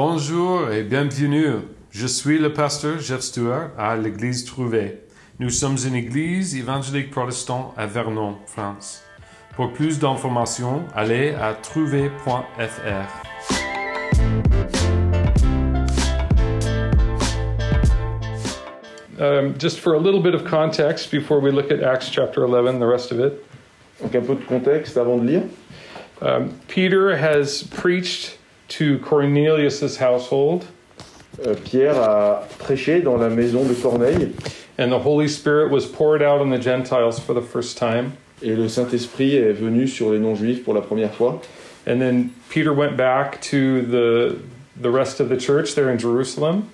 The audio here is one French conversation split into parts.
Bonjour et bienvenue. Je suis le pasteur Jeff Stewart à l'église Trouvé. Nous sommes une église évangélique protestante à Vernon, France. Pour plus d'informations, allez à trouvé.fr. Um, just for a little bit of context before we look at Acts chapter 11, the rest of it. Donc un peu de contexte avant de lire. Um, Peter has preached to Cornelius's household, Euh, Pierre a prêché dans la maison de Corneille and the Holy Spirit was poured out on the Gentiles for the first time. et le Saint-Esprit est venu sur les non-juifs pour la première fois. And then Peter went back to the the rest of the church there in Jerusalem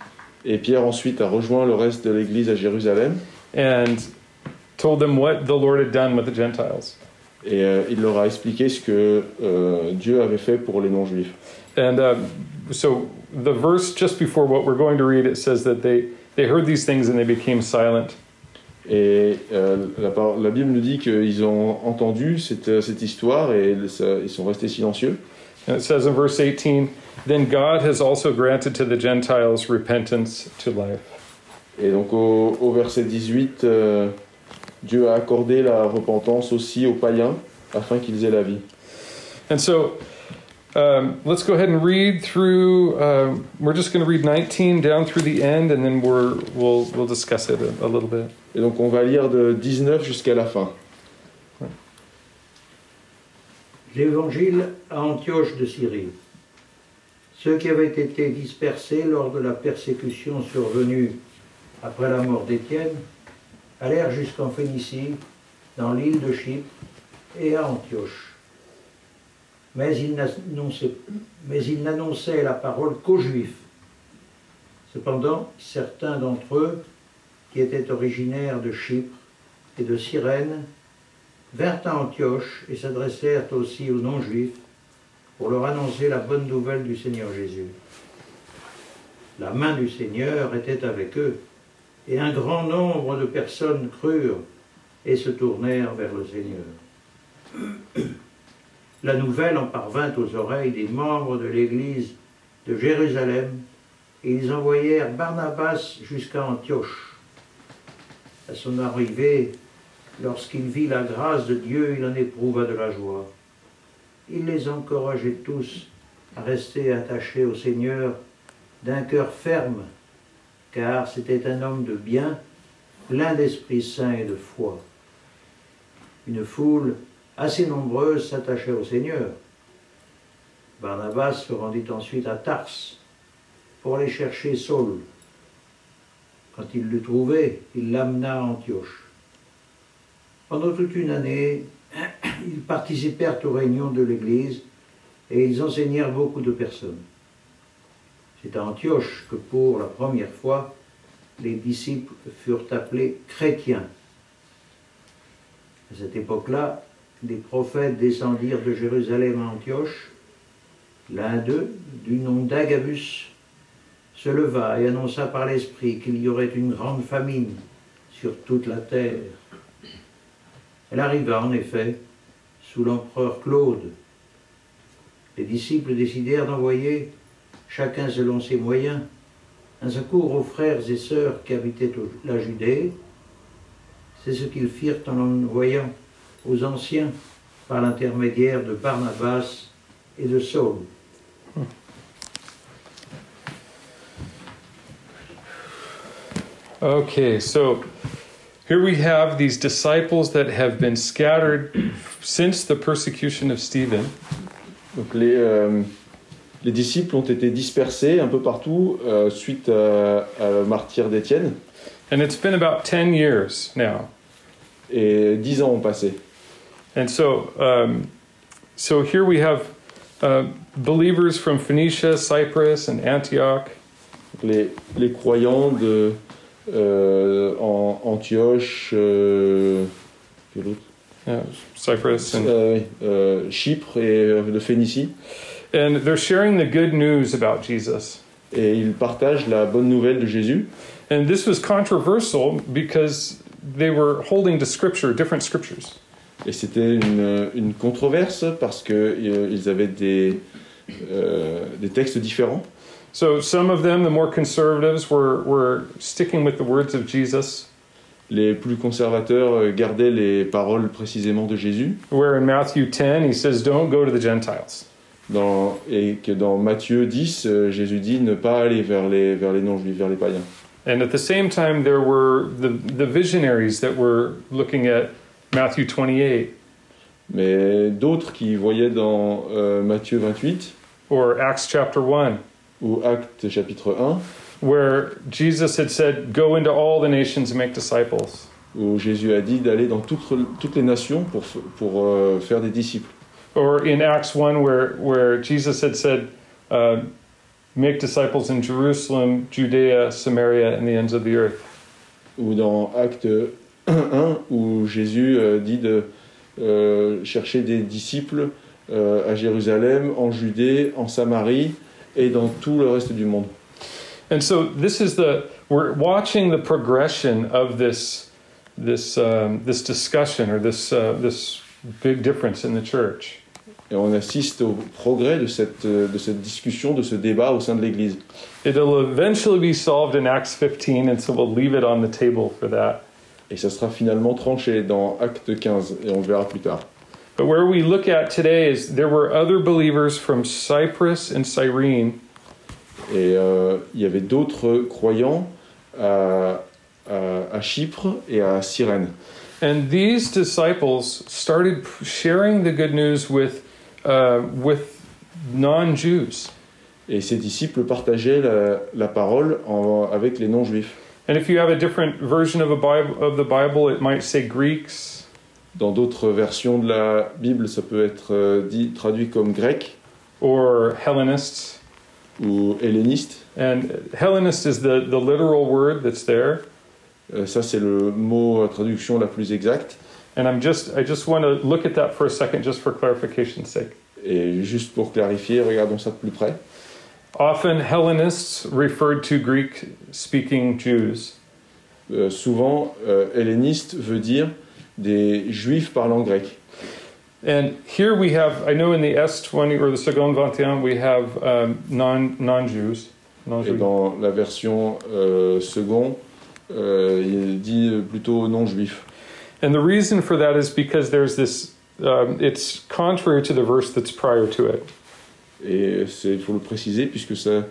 Et Pierre ensuite a rejoint le reste de l'église à Jérusalem and told them what the Lord had done with the Gentiles. et euh, il leur a expliqué ce que euh, Dieu avait fait pour les non-juifs. And uh, so the verse just before what we're going to read, it says that they, they heard these things and they became silent. Et euh, la, la Bible nous dit qu'ils ont entendu cette, cette histoire et ça- ils sont restés silencieux. And it says in verse 18, Then God has also granted to the Gentiles repentance to life. Et donc au, au verset 18, euh, Dieu a accordé la repentance aussi aux païens afin qu'ils aient la vie. And so um, let's go ahead and read through. Um, we're just going to read 19 down through the end, and then we're, we'll, we'll discuss it a, a little bit. Et donc on va lire de 19 jusqu'à la fin. L'évangile à Antioche de Syrie. Ceux qui avaient été dispersés lors de la persécution survenue après la mort d'Étienne allèrent jusqu'en Phénicie, dans l'île de Chypre et à Antioche. Mais ils n'annonçaient- la parole qu'aux Juifs. Cependant, certains d'entre eux, qui étaient originaires de Chypre et de Cyrène, vinrent à Antioche et s'adressèrent aussi aux non-juifs pour leur annoncer la bonne nouvelle du Seigneur Jésus. La main du Seigneur était avec eux, et un grand nombre de personnes crurent et se tournèrent vers le Seigneur. La nouvelle en parvint aux oreilles des membres de l'Église de Jérusalem, et ils envoyèrent Barnabas jusqu'à Antioche. À son arrivée, Lorsqu'il vit la grâce de Dieu, il en éprouva de la joie. Il les encourageait tous à rester attachés au Seigneur d'un cœur ferme, car c'était un homme de bien, plein d'Esprit Saint et de foi. Une foule assez nombreuse s'attachait au Seigneur. Barnabas se rendit ensuite à Tars pour aller chercher Saul. Quand il l'eut trouvé, il l'amena à Antioche. Pendant toute une année, ils participèrent aux réunions de l'Église et ils enseignèrent beaucoup de personnes. C'est à Antioche que pour la première fois, les disciples furent appelés chrétiens. À cette époque-là, des prophètes descendirent de Jérusalem à Antioche. L'un d'eux, du nom d'Agabus, se leva et annonça par l'Esprit qu'il y aurait une grande famine sur toute la terre. Elle arriva en effet sous l'empereur Claude. Les disciples décidèrent d'envoyer, chacun selon ses moyens, un secours aux frères et sœurs qui habitaient la Judée. C'est ce qu'ils firent en envoyant aux anciens par l'intermédiaire de Barnabas et de Saul. Okay, so here we have these disciples that have been scattered since the persecution of Stephen. Donc les, euh, les disciples ont été dispersés un peu partout euh, suite à, à la martyre d'Étienne And it's been about 10 years now. et dix ans ont passé. And so, um, so here we have uh, believers from Phoenicia, Cyprus, and Antioch. Les, les croyants de euh, en Antioche, euh, Yeah, Cyprus and Euh, euh, Chypre et euh, de Phénicie, and they're sharing the good news about Jesus. et ils partagent la bonne nouvelle de Jésus. And this was controversial because they were holding to scripture, different scriptures. Et c'était une, une controverse parce que euh, avaient des, euh, des textes différents. So some of them, the more conservatives, were, were sticking with the words of Jesus, Les plus conservateurs euh, gardaient les paroles précisément de Jésus, where in Matthew 10 he says, Don't go to the Gentiles. dans, et que dans Matthieu 10, euh, Jésus dit ne pas aller vers les, vers les non-juifs, vers les païens. And at the same time, there were the, the visionaries that were looking at Matthew 28 Mais d'autres qui voyaient dans euh, Matthieu 28 or Acts chapter 1, ou Actes chapitre 1, where Jesus had said, Go into all the nations and make disciples. où Jésus a dit d'aller dans toutes, toutes les nations pour, pour euh, faire des disciples. Or in Acts 1, where, where Jesus had said, uh, Make disciples in Jerusalem, Judea, Samaria, and the ends of the earth. Ou dans Acte 1, où Jésus euh, dit de euh, chercher des disciples euh, à Jérusalem, en Judée, en Samarie et dans tout le reste du monde. And so this is the, we're watching the progression of this, this, um, this discussion or this, uh, this big difference in the church. Et on assiste au progrès de cette, de cette discussion, de ce débat au sein de l'Église. It'll eventually be solved in Acts 15, and so we'll leave it on the table for that. Et ça sera finalement tranché dans Acte 15, et on le verra plus tard. But where we look at today is there were other believers from Cyprus and Cyrene Et euh, il y avait d'autres croyants à, à- à Chypre et à Cyrène. And these disciples started sharing the good news with, uh, with non Jews. Et ces disciples partageaient la, la parole en- avec les non-juifs. And if you have a different version of, a Bible, of the Bible, it might say Greeks Dans d'autres versions de la Bible, ça peut être euh, dit, traduit comme grec or Hellenists. ou helléniste. And Hellenist is the, the literal word that's there. Euh, ça, c'est le mot euh, traduction la plus exacte. And I'm just, I just want to look at that for a second, just for clarification's sake. Et juste pour clarifier, regardons ça de plus près. Often Hellenists referred to Greek speaking Jews. Euh, souvent, euh, helléniste veut dire des juifs parlant grec. And here we have, I know in the S20 or the Second 21, we have um, non, non-Jews. Et non-Jews. dans la version euh, second, euh, il dit plutôt non-juif. And the reason for that is because there's this, um, it's contrary to the verse that's prior to it. Et c'est- il faut le préciser puisque ça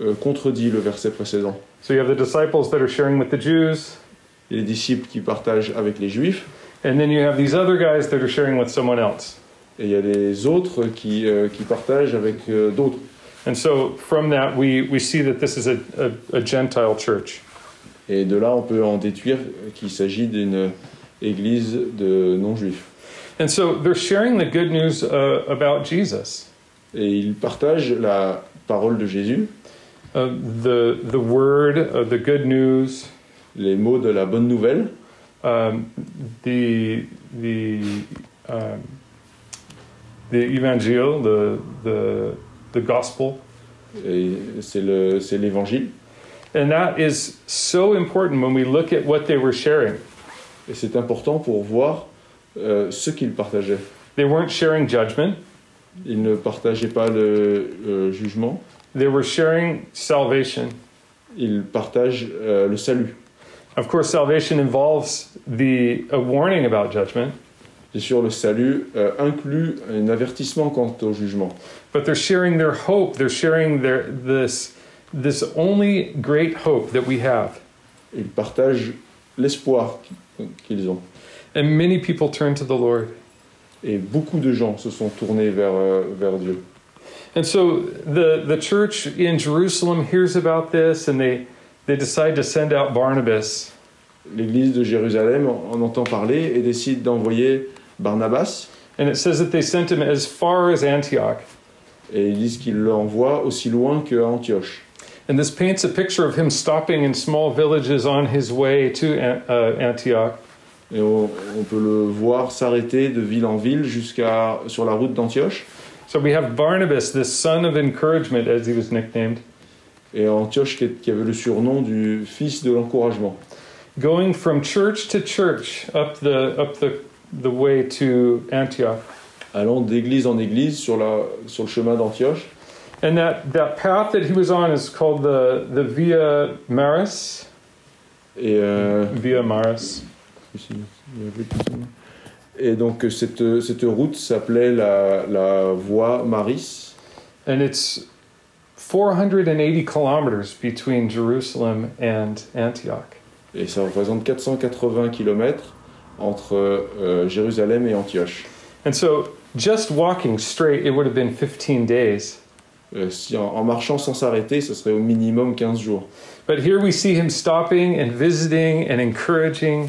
euh, contredit le verset précédent. So you have the disciples that are sharing with the Jews, Il y a les disciples qui partagent avec les juifs, and then you have these other guys that are sharing with someone else. et il y a les autres qui, euh, qui partagent avec euh, d'autres. And so from that, we, we see that this is a, a, a Gentile church. Et de là, on peut en déduire qu'il s'agit d'une église de non-juifs. And so they're sharing the good news uh, about Jesus, Et ils partagent la parole de Jésus, uh, the, the word, uh, the good news, les mots de la bonne nouvelle, um, the, the, um, the evangel, the, the, the gospel. et c'est le- c'est l'évangile. And that is so important when we look at what they were sharing. Et c'est important pour voir euh, ce qu'ils partageaient. They weren't sharing judgment, Ils ne partageaient pas le, le jugement, they were sharing salvation. ils partagent euh, le salut. Of course, salvation involves the a warning about judgment, Bien sûr, le salut euh, inclut un avertissement quant au jugement. but they're sharing their hope. They're sharing their this this only great hope that we have. Ils partagent l'espoir qu'ils ont. And many people turn to the Lord. Et beaucoup de gens se sont tournés vers, euh, vers Dieu. And so the the church in Jerusalem hears about this and they they decide to send out Barnabas. L'église de Jérusalem en entend parler et décide d'envoyer Barnabas. And it says that they sent him as far as Antioch. Et ils disent qu'ils l'envoient aussi loin qu'à Antioche. And this paints a picture of him stopping in small villages on his way to uh, Antioch. Et on, on peut le voir s'arrêter de ville en ville jusqu'à sur la route d'Antioche. So we have Barnabas, this son of encouragement, as he was nicknamed, Et Antioche qui, qui avait le surnom du fils de l'encouragement. going from church to church up the up the the way to Antioch. Allant d'église en église sur, la, sur le chemin d'Antioche. And that, that path that he was on is called the, the Via Maris. Et, euh, Via Maris. Et donc cette, cette route s'appelait la, la voie Maris. And it's 480 kilometers between Jerusalem and Antioch. Et ça représente 480 km entre euh, Jérusalem et Antioche. And so just walking straight, it would have been 15 days. Euh, si en, en marchant sans s'arrêter, ce serait au minimum 15 jours. But here we see him stopping and visiting and encouraging.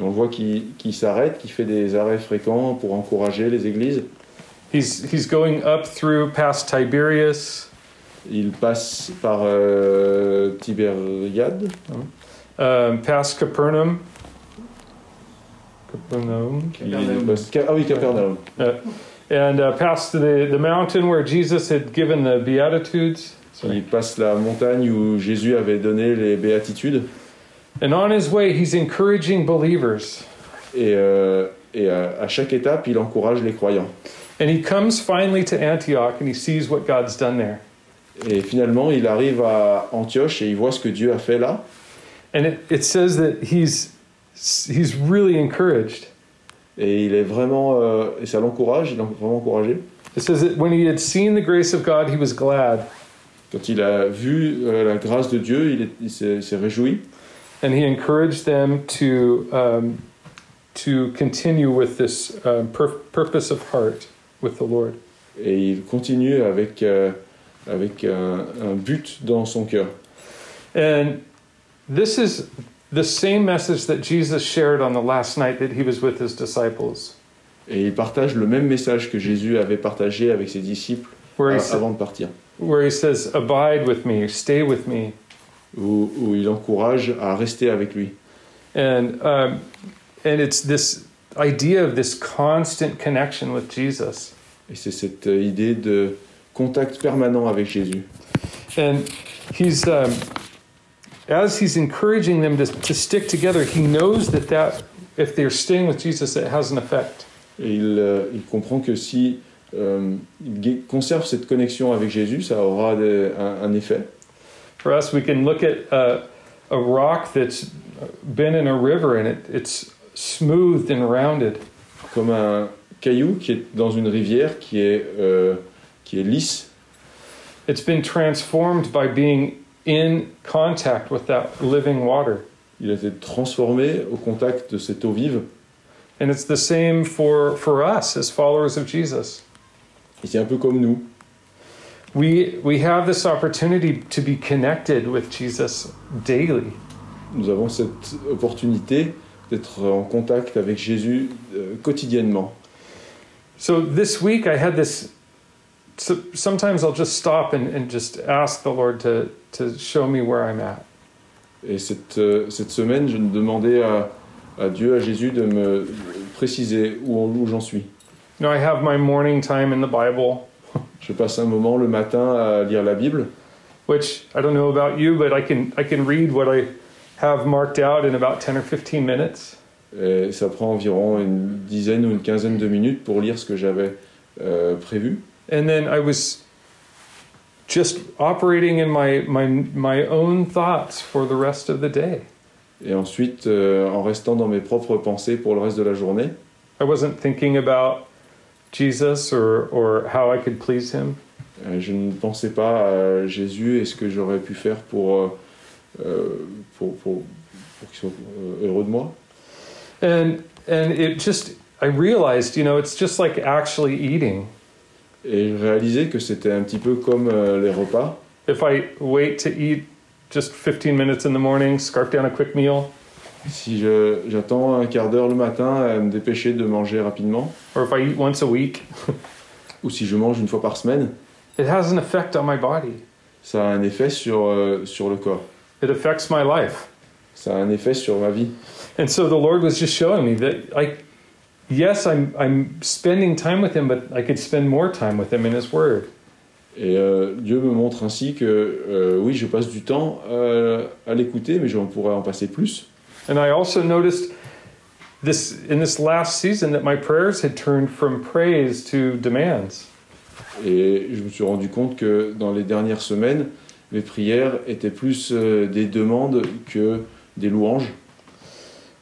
On voit qu'il qu'il s'arrête, qu'il fait des arrêts fréquents pour encourager les églises. He's, he's going up through past Tiberias, Il passe par euh, Tibériade, um, past Capernaum. Capernaum. passe- ah oui, Capernaum. And uh, past the, the mountain where Jesus had given the Beatitudes. Il passe la montagne où Jésus avait donné les béatitudes. And on his way, he's encouraging believers. Et, euh, et à, à chaque étape, il encourage les croyants. And he comes finally to Antioch and he sees what God's done there. Et finalement, il arrive à Antioche et il voit ce que Dieu a fait là. And it, it says that he's, he's really encouraged. Et il est vraiment, euh, et ça l'encourage, il est vraiment encouragé. It says that when he had seen the grace of God, he was glad. Quand il a vu euh, la grâce de Dieu, il, est- il s'est réjoui And he encouraged them to, um, to continue with this um, pur- purpose of heart with the Lord. et il continue avec, euh, avec un, un but dans son cœur. And this is the same message that Jesus shared on the last night that he was with his disciples, Et il partage le même message que Jésus avait partagé avec ses disciples a- sa- avant de partir, where he says, Abide with me, stay with me. Où, où il encourage à rester avec lui. And, um, and it's this idea of this constant connection with Jesus. Et c'est cette euh, idée de contact permanent avec Jésus. And he's, um, as he's encouraging them to, to stick together, he knows that, that if they're staying with Jesus, it has an effect. Et il, euh, il comprend que si euh, il conserve cette connexion avec Jésus, ça aura des- un, un effet. For us, we can look at uh, a rock that's been in a river and it, it's smoothed and rounded. Comme un caillou qui est dans une rivière qui est, euh, qui est lisse. It's been transformed by being in contact with that living water. Il a été transformé au contact de cette eau vive. And it's the same for, for us as followers of Jesus. Et c'est un peu comme nous. We, we have this opportunity to be connected with Jesus daily. Nous avons cette opportunité d'être en contact avec Jésus euh, quotidiennement. So this week I had this. So sometimes I'll just stop and, and just ask the Lord to, to show me where I'm at. Et cette, euh, cette semaine, je demandais à, à Dieu, à Jésus, de me préciser où, où j'en suis. You know, I have my morning time in the Bible, Je passe un moment le matin à lire la Bible. which I don't know about you, but I can I can read what I have marked out in about 10 or 15 minutes. Et ça prend environ une dizaine ou une quinzaine de minutes pour lire ce que j'avais euh, prévu. And then I was just operating in my my my own thoughts for the rest of the day. Et ensuite, euh, en restant dans mes propres pensées pour le reste de la journée, I wasn't thinking about Jesus or or how I could please him. euh, je ne pensais pas à Jésus et ce que j'aurais pu faire pour, euh, euh, pour, pour, pour qu'il soit euh, heureux de moi. And and it just I realized, you know, it's just like actually eating. Et je réalisais que c'était un petit peu comme euh, les repas. If I wait to eat just 15 minutes in the morning, scarf down a quick meal, Si je- j'attends un quart d'heure le matin à me dépêcher de manger rapidement, or if I eat once a week, ou si je mange une fois par semaine, it has an effect on my body. ça a un effet sur, euh, sur le corps. It affects my life. Ça a un effet sur ma vie. And so the Lord was just showing me that I yes, I'm I'm spending time with him, but I could spend more time with him in his word. Et euh, Dieu me montre ainsi que euh, oui, je passe du temps euh, à l'écouter, mais j'en pourrais en passer plus. And I also noticed this in this last season that my prayers had turned from praise to demands. Et je me suis rendu compte que dans les dernières semaines, mes prières étaient plus euh, des demandes que des louanges.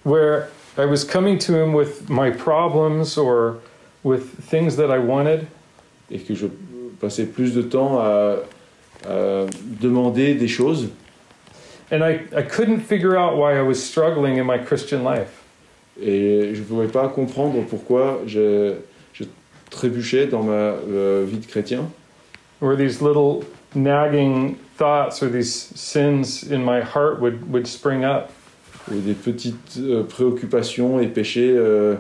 where I was coming to him with my problems or with things that I wanted, Et que je passais plus de temps à, à demander des choses. And I, I couldn't figure out why I was struggling in my Christian life. Et je ne pouvais pas comprendre pourquoi je, je trébuchais dans ma euh, vie de chrétien. Or these little nagging thoughts or these sins in my heart would, would spring up. où des petites euh, préoccupations et péchés euh,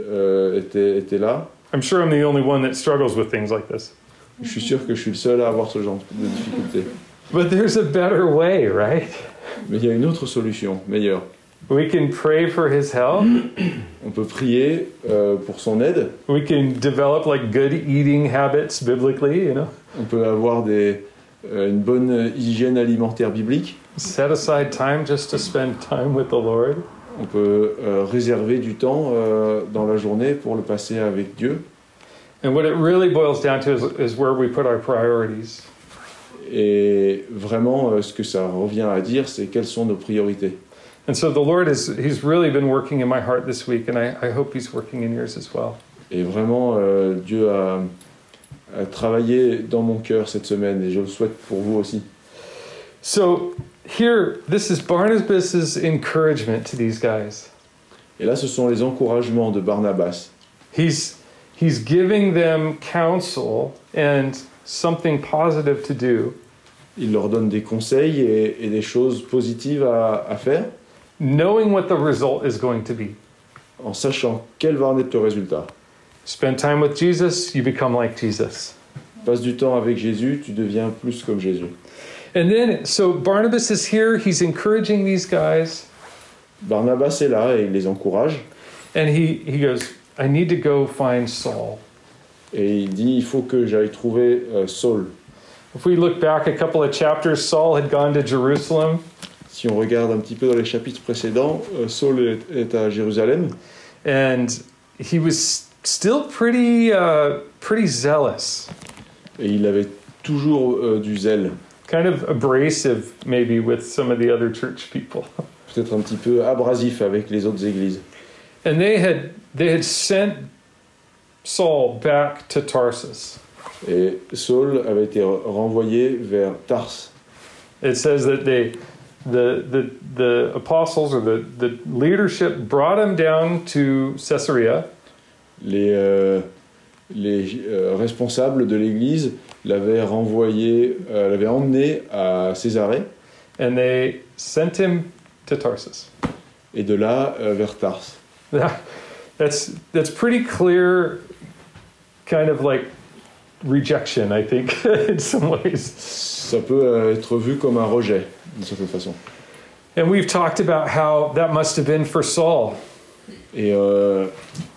euh, étaient, étaient là. I'm sure I'm the only one that struggles with things like this. Je suis sûr que je suis le seul à avoir ce genre de difficultés. But there's a better way, right? Mais il y a une autre solution, meilleure. We can pray for his help. On peut prier euh, pour son aide. We can develop like good eating habits biblically, you know. On peut avoir des, euh, une bonne hygiène alimentaire biblique. Set aside time just to spend time with the Lord. On peut euh, réserver du temps euh, dans la journée pour le passer avec Dieu. And what it really boils down to is, is where we put our priorities. Et vraiment, euh, ce que ça revient à dire, c'est quelles sont nos priorités. And so the Lord is He's really been working in my heart this week, and I, I hope He's working in yours as well. Et vraiment, euh, Dieu a, a travaillé dans mon cœur cette semaine et je le souhaite pour vous aussi. So here, this is Barnabas's encouragement to these guys. Et là, ce sont les encouragements de Barnabas. He's he's giving them counsel and something positive to do, Il leur donne des conseils et, et des choses positives à, à faire knowing what the result is going to be. en sachant quel va en être le résultat. Spend time with Jesus, you become like Jesus. Passe du temps avec Jésus, tu deviens plus comme Jésus. And then, so Barnabas is here. He's encouraging these guys, Barnabas est là et il les encourage and he he goes, "I need to go find Saul." Et il dit il faut que j'aille trouver euh, Saul. If we look back a couple of chapters, Saul had gone to Jerusalem, Si on regarde un petit peu dans les chapitres précédents, euh, Saul est, est à Jérusalem and he was still pretty uh, pretty zealous, et il avait toujours euh, du zèle, kind of abrasive, maybe with some of the other church people. peut-être un petit peu abrasif avec les autres églises. And they had they had sent Saul back to Tarsus. Et Saul avait été renvoyé vers Tars. It says that they the the the apostles or the the leadership brought him down to Caesarea. Les, euh, les euh, responsables de l'église l'avaient renvoyé, euh, l'avaient emmené à Césarée and they sent him to Tarsus. et de là euh, vers Tars. That's that's pretty clear, kind of like rejection, I think, in some ways. Ça peut euh, être vu comme un rejet, d'une certaine façon. And we've talked about how that must have been for Saul. Et, euh,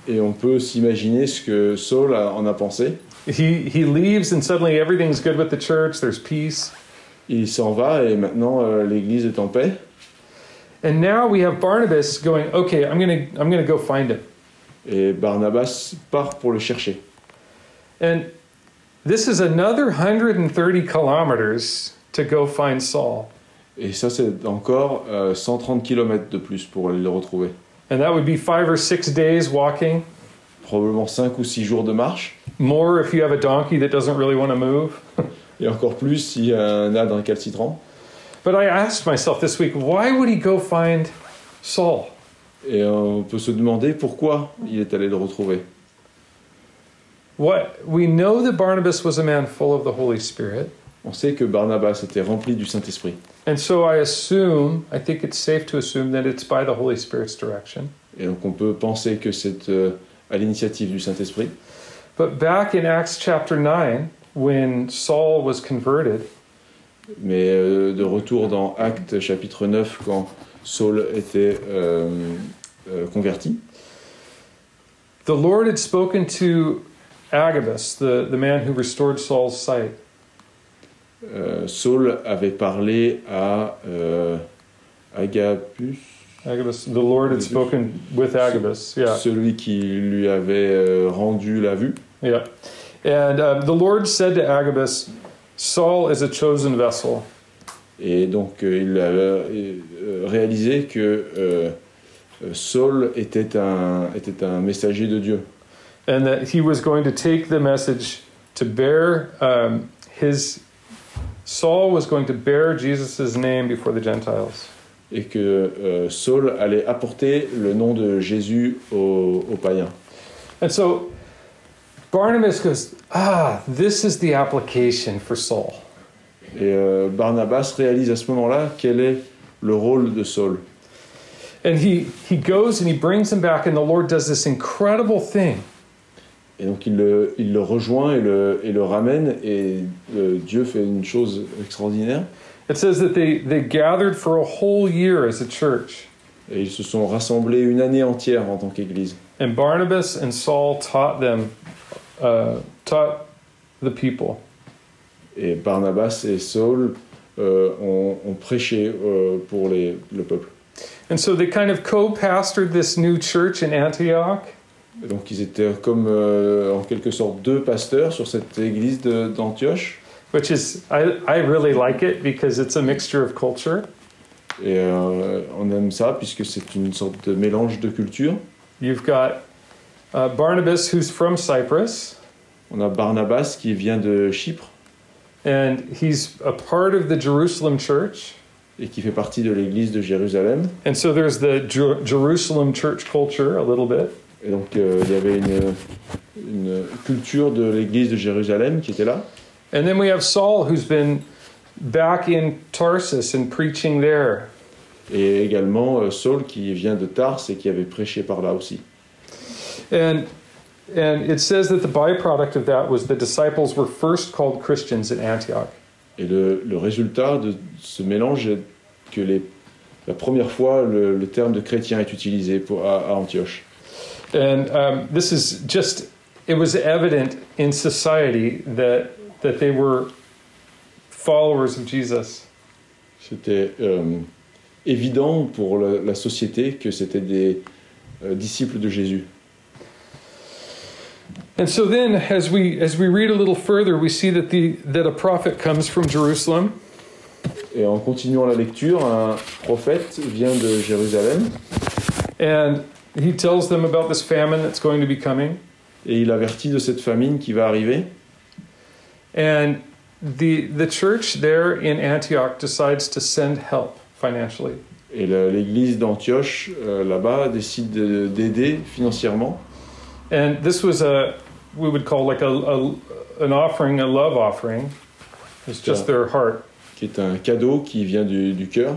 et on peut s'imaginer ce que Saul a- en a pensé. He he leaves and suddenly everything's good with the church. There's peace. Il s'en va et maintenant euh, l'église est en paix. And now we have Barnabas going, okay, I'm gonna I'm gonna go find him. Et Barnabas part pour le chercher. And this is another 130 kilometers to go find Saul. Et ça, c'est encore euh, 130 km de plus pour aller le retrouver. And that would be five or six days walking, Probablement 5 ou 6 jours de marche. more if you have a donkey that doesn't really want to move. Et encore plus y a euh, un âne récalcitrant. But I asked myself this week, why would he go find Saul? Et on peut se demander pourquoi il est allé le retrouver. What we know that Barnabas was a man full of the Holy Spirit. On sait que Barnabas était rempli du Saint-Esprit. And so I assume, I think it's safe to assume that it's by the Holy Spirit's direction. Et donc on peut penser que c'est euh, à l'initiative du Saint-Esprit. But back in Acts chapter 9, when Saul was converted, Mais euh, de retour dans Actes chapitre 9, quand Saul était euh, euh, converti, the Lord had spoken to Agabus, the, the man who restored Saul's sight. euh, Saul avait parlé à euh, Agabus, Agabus, the Lord had spoken with Agabus, yeah, celui qui lui avait euh, rendu la vue. yeah. And uh, the Lord said to Agabus, Saul is a chosen vessel. Et donc euh, il a réalisé que Saul était un, était un messager de Dieu. And that he was going to take the message to bear um, his Saul was going to bear Jesus' name before the Gentiles. Et que euh, Saul allait apporter le nom de Jésus aux, aux païens. And so Barnabas goes, Ah, this is the application for Saul. Et euh, Barnabas réalise à ce moment-là quel est le rôle de Saul. And he, he goes and he brings him back, and the Lord does this incredible thing. Et donc il le, il le rejoint et le, et le ramène, et euh, Dieu fait une chose extraordinaire. It says that they, they gathered for a whole year as a church, Et ils se sont rassemblés une année entière en tant qu'Église. and Barnabas and Saul taught them, uh, taught the people. Et Barnabas et Saul euh, ont, ont prêché euh, pour les, le peuple. And so they kind of co pastored this new church in Antioch. Donc ils étaient comme euh, en quelque sorte deux pasteurs sur cette église d'Antioche. which is I, I really like it because it's a mixture of culture. Et euh, on aime ça puisque c'est une sorte de mélange de cultures. You've got uh, Barnabas, who's from Cyprus, On a Barnabas qui vient de Chypre and he's a part of the Jerusalem church. et qui fait partie de l'église de Jérusalem. And so there's the Jer- Jerusalem church culture a little bit. Et donc euh, il y avait une, une culture de l'église de Jérusalem qui était là. And then we have Saul, who's been back in Tarsus and preaching there. Et également euh, Saul qui vient de Tars et qui avait prêché par là aussi. And and it says that the byproduct of that was the disciples were first called Christians at Antioch. Et le, le résultat de ce mélange est que les, la première fois le, le terme de chrétien est utilisé pour, à, à Antioche. And um, this is just, it was evident in society that, that they were followers of Jesus. C'était euh, évident pour la, la société que c'était des euh, disciples de Jésus. And so then, as we, as we read a little further, we see that, the, that a prophet comes from Jerusalem. Et en continuant la lecture, un prophète vient de Jérusalem And he tells them about this famine that's going to be coming. et il avertit de cette famine qui va arriver. And the, the church there in Antioch decides to send help financially. Et l'église d'Antioche, euh, là-bas, décide de- d'aider financièrement. And this was a, we would call like a, a an offering, a love offering. It's just Yeah. their heart. qui est un cadeau qui vient du, du cœur.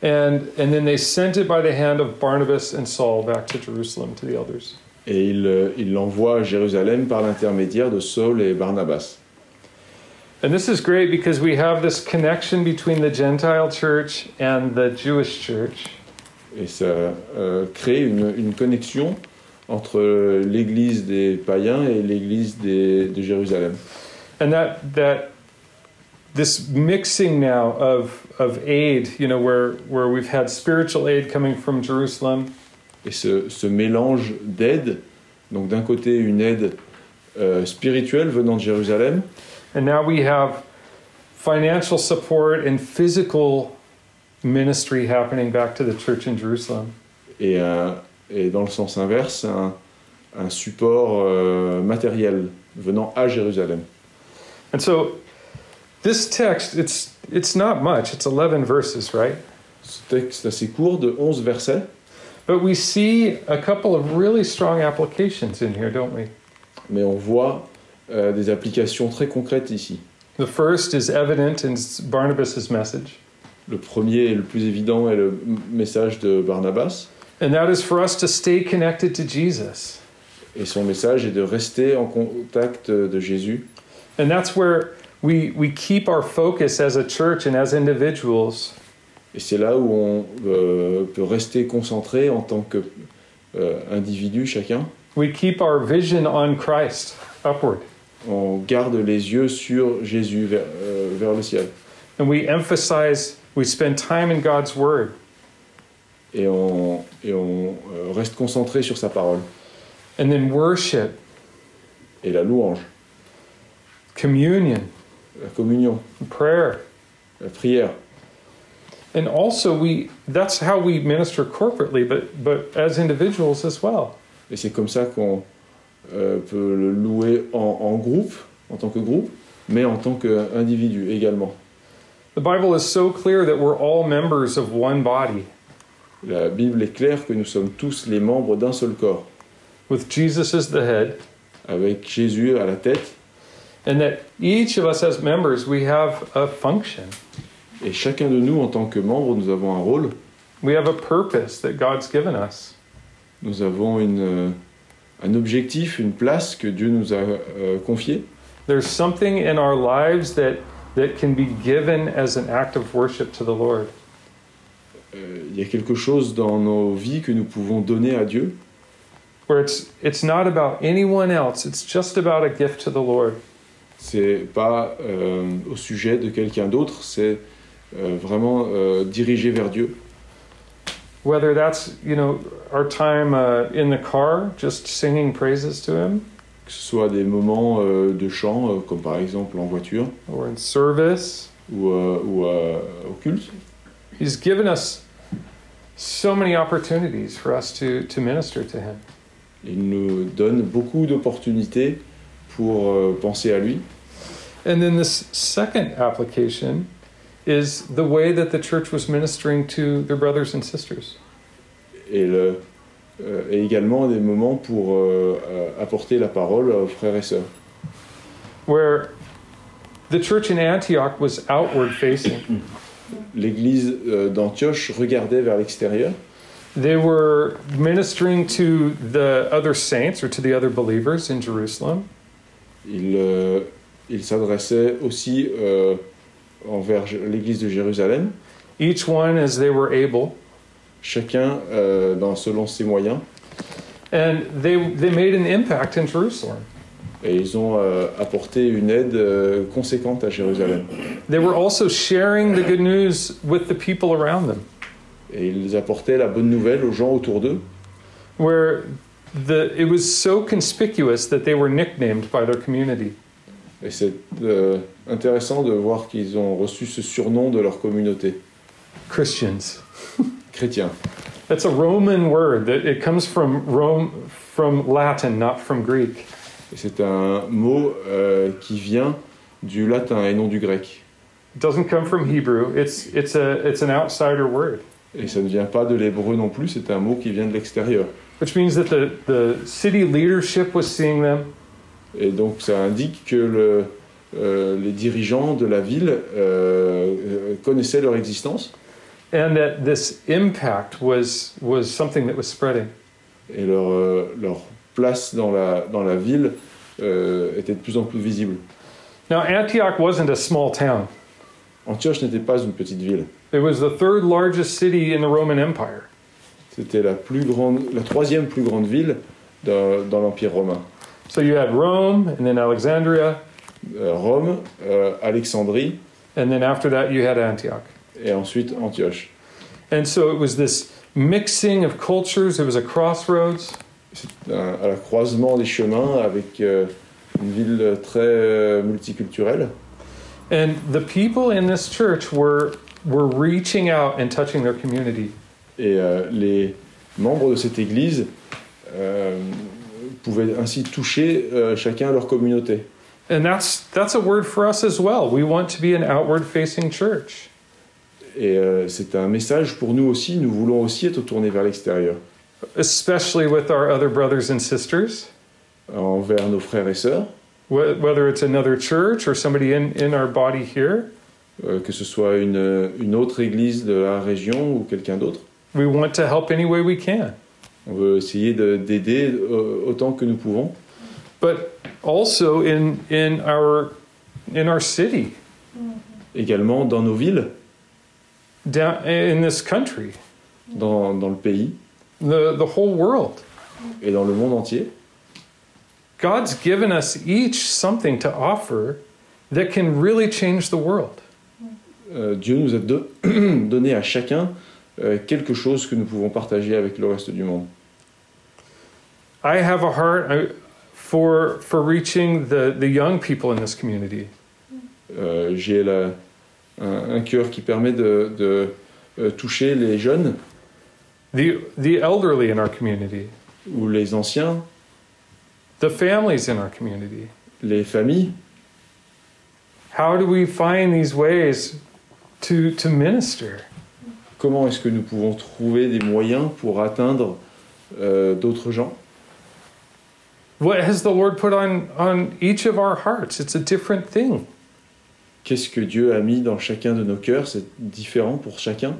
And, and then they sent it by the hand of Barnabas and Saul back to Jerusalem to the elders. Et il euh, il l'envoie à Jérusalem par l'intermédiaire de Saul et Barnabas. And this is great because we have this connection between the Gentile church and the Jewish church. Et ça euh, crée une, une connexion entre l'église des païens et l'église de Jérusalem. And that, that this mixing now of, of aid, you know, where, where we've had spiritual aid coming from Jerusalem, Et ce, ce mélange d'aide, donc d'un côté une aide euh, spirituelle venant de Jérusalem, and now we have financial support and physical ministry happening back to the church in Jerusalem. et, un- et dans le sens inverse, un, un support euh, matériel venant à Jérusalem. And so this text, it's, it's not much, it's 11 verses, right? Ce texte assez court de 11 versets, But we see a couple of really strong applications in here, don't we? mais on voit euh, des applications très concrètes ici. The first is evident in Barnabas' message, Le premier et le plus évident est le message de Barnabas, and that is for us to stay connected to Jesus. et son message est de rester en contact de Jésus. And that's where we, we keep our focus as a church and as individuals Et c'est là où on euh, peut rester concentré en tant qu'individu euh, chacun. We keep our vision on Christ upward, On garde les yeux sur Jésus vers, euh, vers le ciel. and we emphasize, we spend time in God's Word, Et on, et on euh, reste concentré sur sa parole and then worship, et la louange. communion, la communion, prayer. la prière. And also we that's how we minister corporately, but but as individuals as well. Et c'est comme ça qu'on euh, peut le louer en, en groupe, en tant que groupe, mais en tant qu'individu également. The Bible is so clear that we're all members of one body, La Bible est claire que nous sommes tous les membres d'un seul corps, with Jesus as the head, avec Jésus à la tête, and that each of us as members we have a function. et chacun de nous en tant que membre, nous avons un rôle, We have a purpose that God's given us. nous avons une, euh, un objectif, une place que Dieu nous a euh, confiée. There's something in our lives that that can be given as an act of worship to the Lord. Euh, Il y a quelque chose dans nos vies que nous pouvons donner à Dieu, Where it's it's not about anyone else, it's just about a gift to the Lord. C'est pas euh, au sujet de quelqu'un d'autre, c'est euh, vraiment euh, dirigé vers Dieu. Whether that's, you know, our time uh, in the car just singing praises to him Que ce soit des moments de chant, comme par exemple en voiture or in service. ou, ou au culte. He's given us so many opportunities for us to to minister to him. Il nous donne beaucoup d'opportunités pour euh, penser à lui. And then this second application is the way that the church was ministering to their brothers and sisters. Et, le- euh, et également des moments pour euh, apporter la parole aux frères et sœurs. where the church in Antioch was outward facing. L'église d'Antioche regardait vers l'extérieur. They were ministering to the other saints or to the other believers in Jerusalem. Il, euh, il s'adressait aussi euh, envers l'église de Jérusalem, each one as they were able. chacun euh, dans, selon ses moyens. And they, they made an impact in Jerusalem. Et ils ont apporté une aide conséquente à Jérusalem. They were also sharing the good news with the people around them, Et ils apportaient la bonne nouvelle aux gens autour d'eux. where the, it was so conspicuous that they were nicknamed by their community. Et c'est euh, intéressant de voir qu'ils ont reçu ce surnom de leur communauté, Christians. chrétiens. That's a Roman word. That it comes from Rome, from Latin, not from Greek. C'est un mot euh, qui vient du latin et non du grec. It doesn't come from Hebrew. It's it's a it's an outsider word, Et ça ne vient pas de l'hébreu non plus, c'est un mot qui vient de l'extérieur. Which means that the the city leadership was seeing them, Et donc ça indique que le, euh, les dirigeants de la ville euh, connaissaient leur existence and that this impact was was something that was spreading. et leur, euh, leur place dans la, dans la ville euh, était de plus en plus visible. Now Antioch wasn't a small town. Antioche n'était pas une petite ville, It was the third largest city in the Roman Empire. C'était la, plus grande, la troisième plus grande ville dans, dans l'Empire romain. So you had Rome, and then Alexandria, Euh, Rome, euh, Alexandrie and then after that you had Antioch. et ensuite Antioche. And so it was this mixing of cultures. It was a crossroads. Un- à la croisement des chemins avec euh, une ville très multiculturelle. And the people in this church were were reaching out and touching their community. Et euh, les membres de cette église euh, pouvaient ainsi toucher euh, chacun leur communauté. And that's that's a word for us as well. We want to be an outward facing church. Et euh, c'est un message pour nous aussi, nous voulons aussi être tournés vers l'extérieur, especially with our other brothers and sisters, envers nos frères et sœurs, wh- whether it's another church or somebody in, in our body here. euh, que ce soit une, une autre église de la région ou quelqu'un d'autre. We want to help any way we can. On veut essayer d'aider euh, autant que nous pouvons, But also in in our in our city, mm-hmm. également dans nos villes, down in this country, dans, dans le pays the the whole world. et dans le monde entier. God's given us each something to offer that can really change the world. Euh, Dieu nous a do- donné à chacun quelque chose que nous pouvons partager avec le reste du monde. I have a heart uh, for for reaching the, the young people in this community. Euh, J'ai un, un cœur qui permet de, de, euh, toucher les jeunes The the elderly in our community, ou les anciens, the families in our community. les familles. How do we find these ways to to minister? Comment est-ce que nous pouvons trouver des moyens pour atteindre euh, d'autres gens? What has the Lord put on on each of our hearts? It's a different thing. Qu'est-ce que Dieu a mis dans chacun de nos cœurs? C'est différent pour chacun?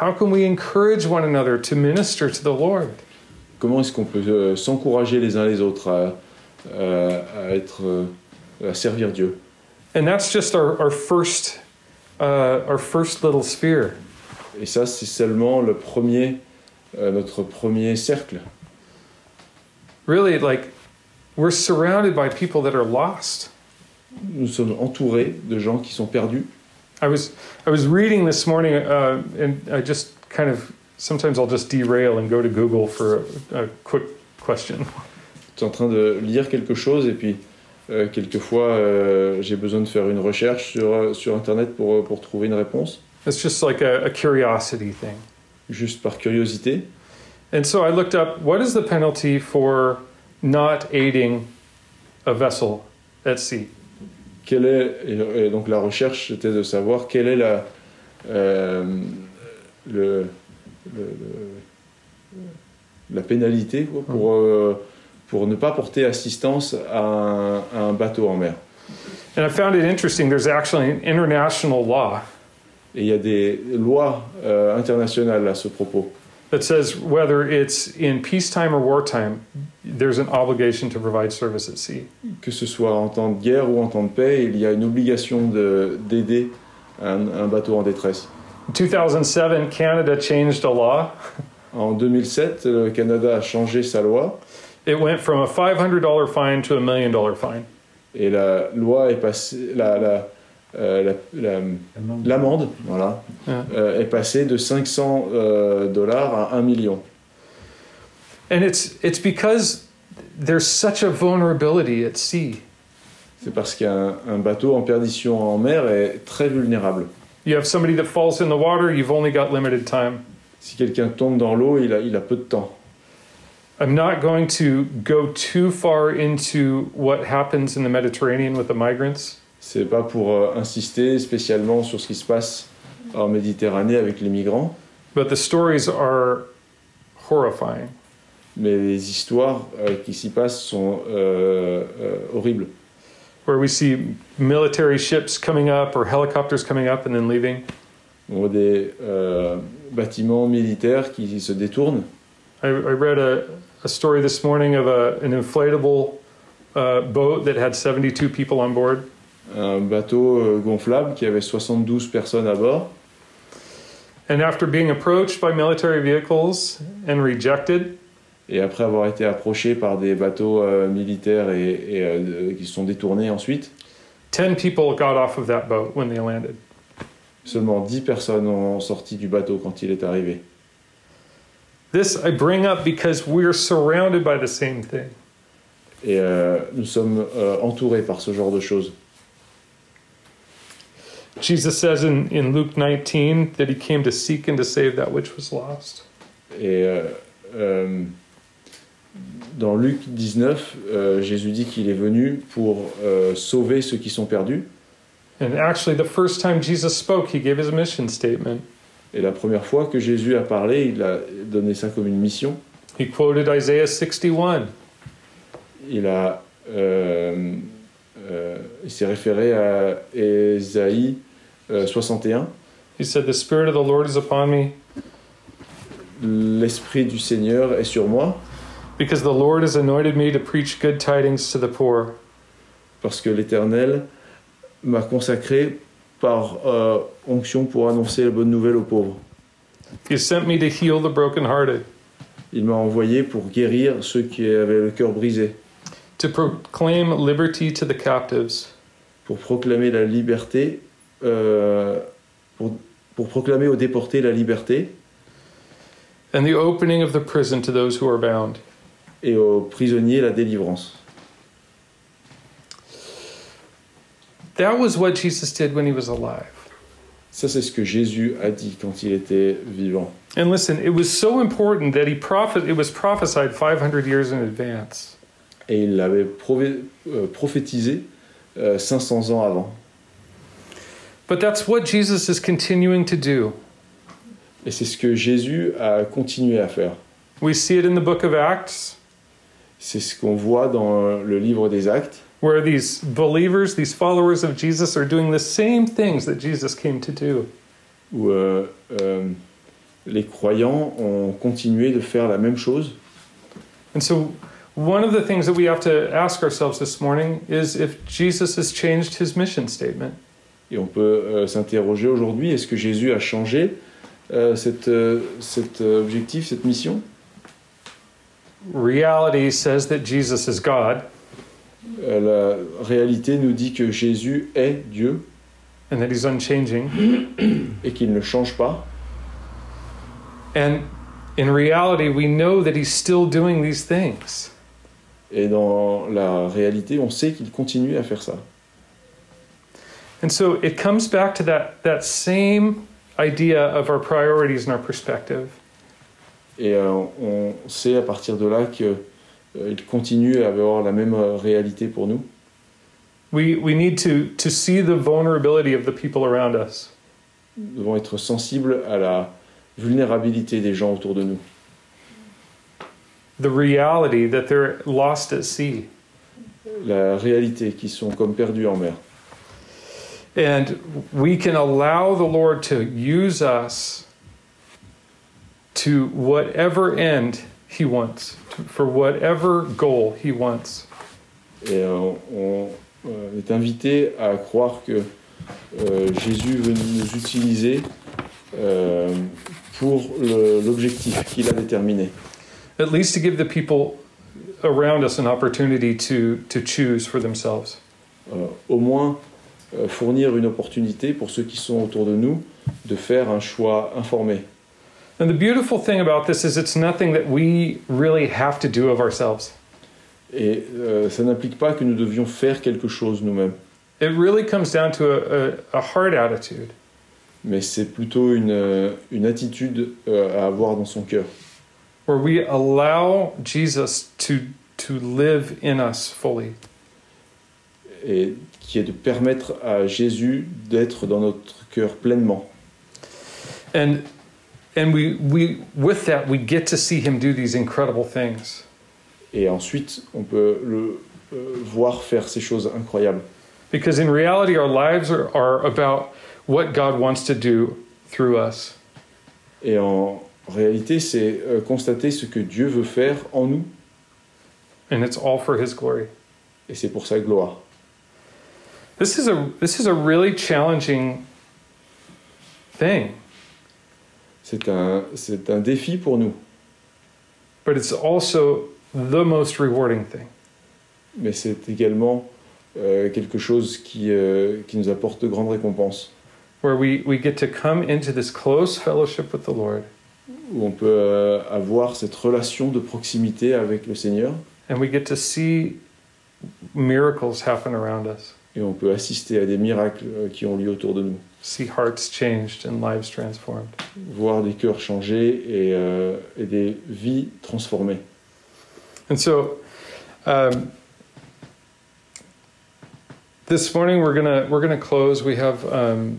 How can we encourage one another to minister to the Lord? Comment est-ce qu'on peut euh, s'encourager les uns les autres à, à- à être, euh, à servir Dieu? And that's just our, our first uh, our first little sphere. Et ça, c'est seulement le premier, euh, notre premier cercle. Really, like we're surrounded by people that are lost. Nous sommes entourés de gens qui sont perdus. I was I was reading this morning, uh, and I just kind of sometimes I'll just derail and go to Google for a, a quick question. Je suis en train de lire quelque chose et puis euh, quelquefois euh, j'ai besoin de faire une recherche sur, sur Internet pour, pour trouver une réponse, It's just like a, a curiosity thing. juste par curiosité. And so I looked up what is the penalty for not aiding a vessel at sea? Quelle est, et, donc la recherche c'était de savoir quelle est la, euh, le, le- le- la pénalité quoi, pour, euh, pour ne pas porter assistance à un, à un bateau en mer. And I found it interesting. There's actually an international law Et il y a des lois euh, internationales à ce propos. that says whether it's in peacetime or wartime, there's an obligation to provide service at sea. Que ce soit en temps de guerre ou en temps de paix, il y a une obligation de- d'aider un, un bateau en détresse. In 2007, Canada changed a law. En 2007, le Canada a changé sa loi It went from a $500 fine to a million dollar fine. et la loi est passée, la, la, euh, la- la- l'amende, voilà, Yeah. euh, est passée de 500 euh, dollars à 1 million. And it's, it's because there's such a vulnerability at sea. C'est parce qu'un un bateau en perdition en mer est très vulnérable. You have somebody that falls in the water, you've only got limited time. Si quelqu'un tombe dans l'eau, il a, il a peu de temps. I'm not going to go too far into what happens in the Mediterranean with the migrants. C'est pas pour euh, insister spécialement sur ce qui se passe en Méditerranée avec les migrants, But the stories are horrifying. mais les histoires euh, qui s'y passent sont euh, euh, horribles. Where we see military ships coming up or helicopters coming up and then leaving. On voit des euh, bâtiments militaires qui se détournent. I, I read a, a story this morning of a, an inflatable uh, boat that had 72 people on board. Un bateau euh, gonflable qui avait 72 personnes à bord. And after being approached by military vehicles and rejected, Et après avoir été approché par des bateaux euh, militaires et, et, euh, qui se sont détournés ensuite, 10 people got off of that boat when they landed. seulement 10 personnes ont sorti du bateau quand il est arrivé. This I bring up because we're surrounded by the same thing. Et euh, nous sommes euh, entourés par ce genre de choses. Jesus says in, in Luke 19 that he came to seek and to save that which was lost. Et euh, euh, dans Luc 19, euh, Jésus dit qu'il est venu pour sauver ceux qui sont perdus. And actually, the first time Jesus spoke, he gave his mission statement. Et la première fois que Jésus a parlé, il a donné ça comme une mission. He quoted Isaiah 61. Il a, il s'est référé à Ésaïe 61. He said, The Spirit of the Lord is upon me L'esprit du Seigneur est sur moi because the Lord has anointed me to preach good tidings to the poor. parce que l'Éternel m'a consacré par euh, onction pour annoncer la bonne nouvelle aux pauvres. He sent me to heal the brokenhearted, Il m'a envoyé pour guérir ceux qui avaient le cœur brisé, to proclaim liberty to the captives, pour proclamer la liberté, euh, pour, pour proclamer aux déportés la liberté. And the opening of the prison to those who are bound. Et aux prisonniers la délivrance. That was what Jesus did when he was alive. Ça c'est ce que Jésus a dit quand il était vivant. And listen, it was so important that he prophet it was prophesied 500 years in advance. Et il l'avait euh, prophétisé euh, 500 ans avant. But that's what Jesus is continuing to do. Et c'est ce que Jésus a continué à faire. We see it in the book of Acts, C'est ce qu'on voit dans le livre des Actes, where these believers, these followers of Jesus, are doing the same things that Jesus came to do. où euh, euh, les croyants ont continué de faire la même chose. And so, one of the things that we have to ask ourselves this morning is if Jesus has changed his mission statement. Et on peut euh, s'interroger aujourd'hui, est-ce que Jésus a changé euh, cette, euh, cet objectif, cette mission? Reality says that Jesus is God La réalité nous dit que Jésus est Dieu and that he's unchanging. et qu'il ne change pas. And in reality, we know that he's still doing these things. Et dans la réalité, on sait qu'il continue à faire ça. And so it comes back to that, that same idea of our priorities and our perspective. Et euh, on sait à partir de là qu'il euh, continue à avoir la même euh, réalité pour nous. We, we need to, to see the vulnerability of the people around us. Nous devons être sensibles à la vulnérabilité des gens autour de nous. The reality that they're lost at sea. La réalité qu'ils sont comme perdus en mer. And we can allow the Lord to use us to whatever end He wants, for whatever goal He wants. Et euh, on euh, est invité à croire que euh, Jésus veut nous utiliser euh, pour l'objectif qu'il a déterminé. At least to give the people around us an opportunity to, to choose for themselves. Euh, au moins fournir une opportunité pour ceux qui sont autour de nous de faire un choix informé. And the beautiful thing about this is it's nothing that we really have to do of ourselves. Et euh, ça n'implique pas que nous devions faire quelque chose nous-mêmes, It really comes down to a, a, a heart attitude. mais c'est plutôt une, euh, une attitude euh, à avoir dans son cœur, where we allow Jesus to to live in us fully. et qui est de permettre à Jésus d'être dans notre cœur pleinement. And and we we with that we get to see him do these incredible things. Et ensuite, on peut le euh, voir faire ces choses incroyables. Because in reality our lives are, are about what God wants to do through us. Et en réalité, c'est euh, constater ce que Dieu veut faire en nous, And it's all for his glory. et c'est pour sa gloire. This is a this is a really challenging thing, C'est un, c'est un défi pour nous, but it's also the most rewarding thing. mais c'est également euh, quelque chose qui, euh, qui nous apporte de grandes récompenses, Where we, we get to come into this close fellowship with the Lord. Où on peut euh, avoir cette relation de proximité avec le Seigneur, and we get to see miracles happen around us. Et on peut assister à des miracles euh, qui ont lieu autour de nous, see hearts changed and lives transformed. voir des cœurs changer et, euh, et des vies transformées. And so, um, this morning we're gonna we're gonna close. We have um,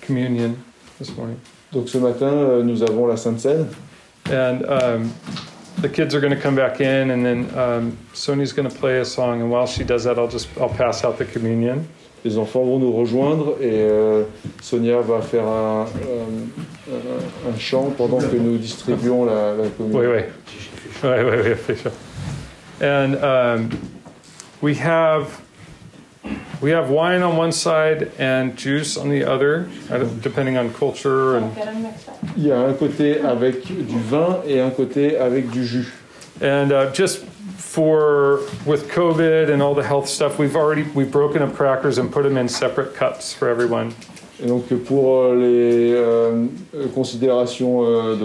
communion this morning, Donc ce matin, euh, nous avons la Sainte Seine. and um, the kids are gonna come back in, and then um, Sonia's gonna play a song. And while she does that, I'll just I'll pass out the communion. Les enfants vont nous rejoindre et euh, Sonia va faire un, euh, un- un chant pendant que nous distribuons la, la communion. Wait, wait, wait, wait, official. And um, we have we have wine on one side and juice on the other, depending on culture and Get them mixed up. Il y a un côté avec du vin et un côté avec du jus. and uh, just for with COVID and all the health stuff, we've already we've broken up crackers and put them in separate cups for everyone. Et donc pour euh, les euh, euh, considérations euh,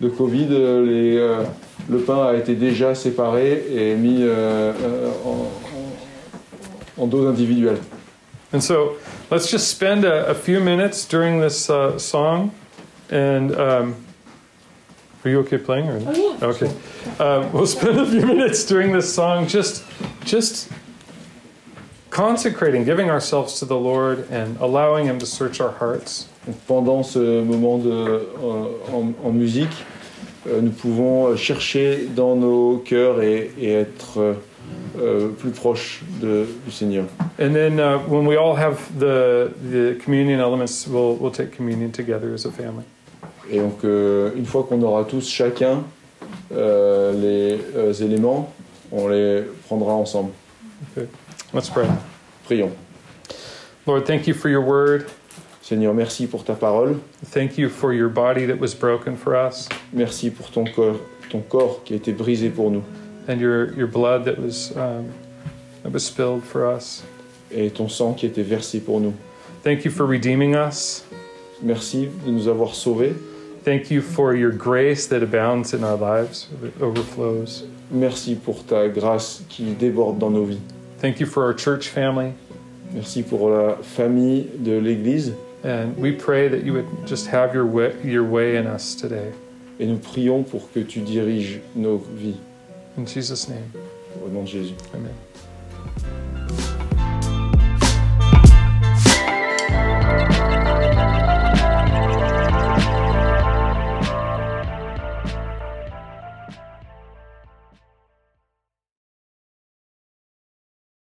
de, de Covid, euh, les, euh, le pain a été déjà séparé et mis euh, euh, en, en- individuelles. And so let's just spend a, a few minutes during this uh, song. And um, are you okay playing? Or? Oh, yeah. Okay. Uh, we'll spend a few minutes during this song just, just consecrating, giving ourselves to the Lord and allowing Him to search our hearts. Pendant ce moment de, euh, en, en musique, euh, nous pouvons chercher dans nos cœurs et, et être euh, plus proches de- du Seigneur. And then uh, when we all have the, the communion elements, we'll, we'll take communion together as a family. Et donc, euh, une fois qu'on aura tous chacun euh, les éléments, on les prendra ensemble. Let's pray. Prions. Lord, thank you for your word. Seigneur, merci pour ta parole. Thank you for your body that was broken for us Merci pour ton corps, ton corps qui a été brisé pour nous and your, your blood that was, um, that was spilled for us. et ton sang qui était versé pour nous. Thank you for redeeming us. Merci de nous avoir sauvés. Thank you for your grace that abounds in our lives, that overflows. Merci pour ta grâce qui déborde dans nos vies. Thank you for our church family. Merci pour la famille de l'Église. And we pray that you would just have your way, your way in us today. Et nous prions pour que tu diriges nos vies. In Jesus' name, Au nom de Jésus. amen.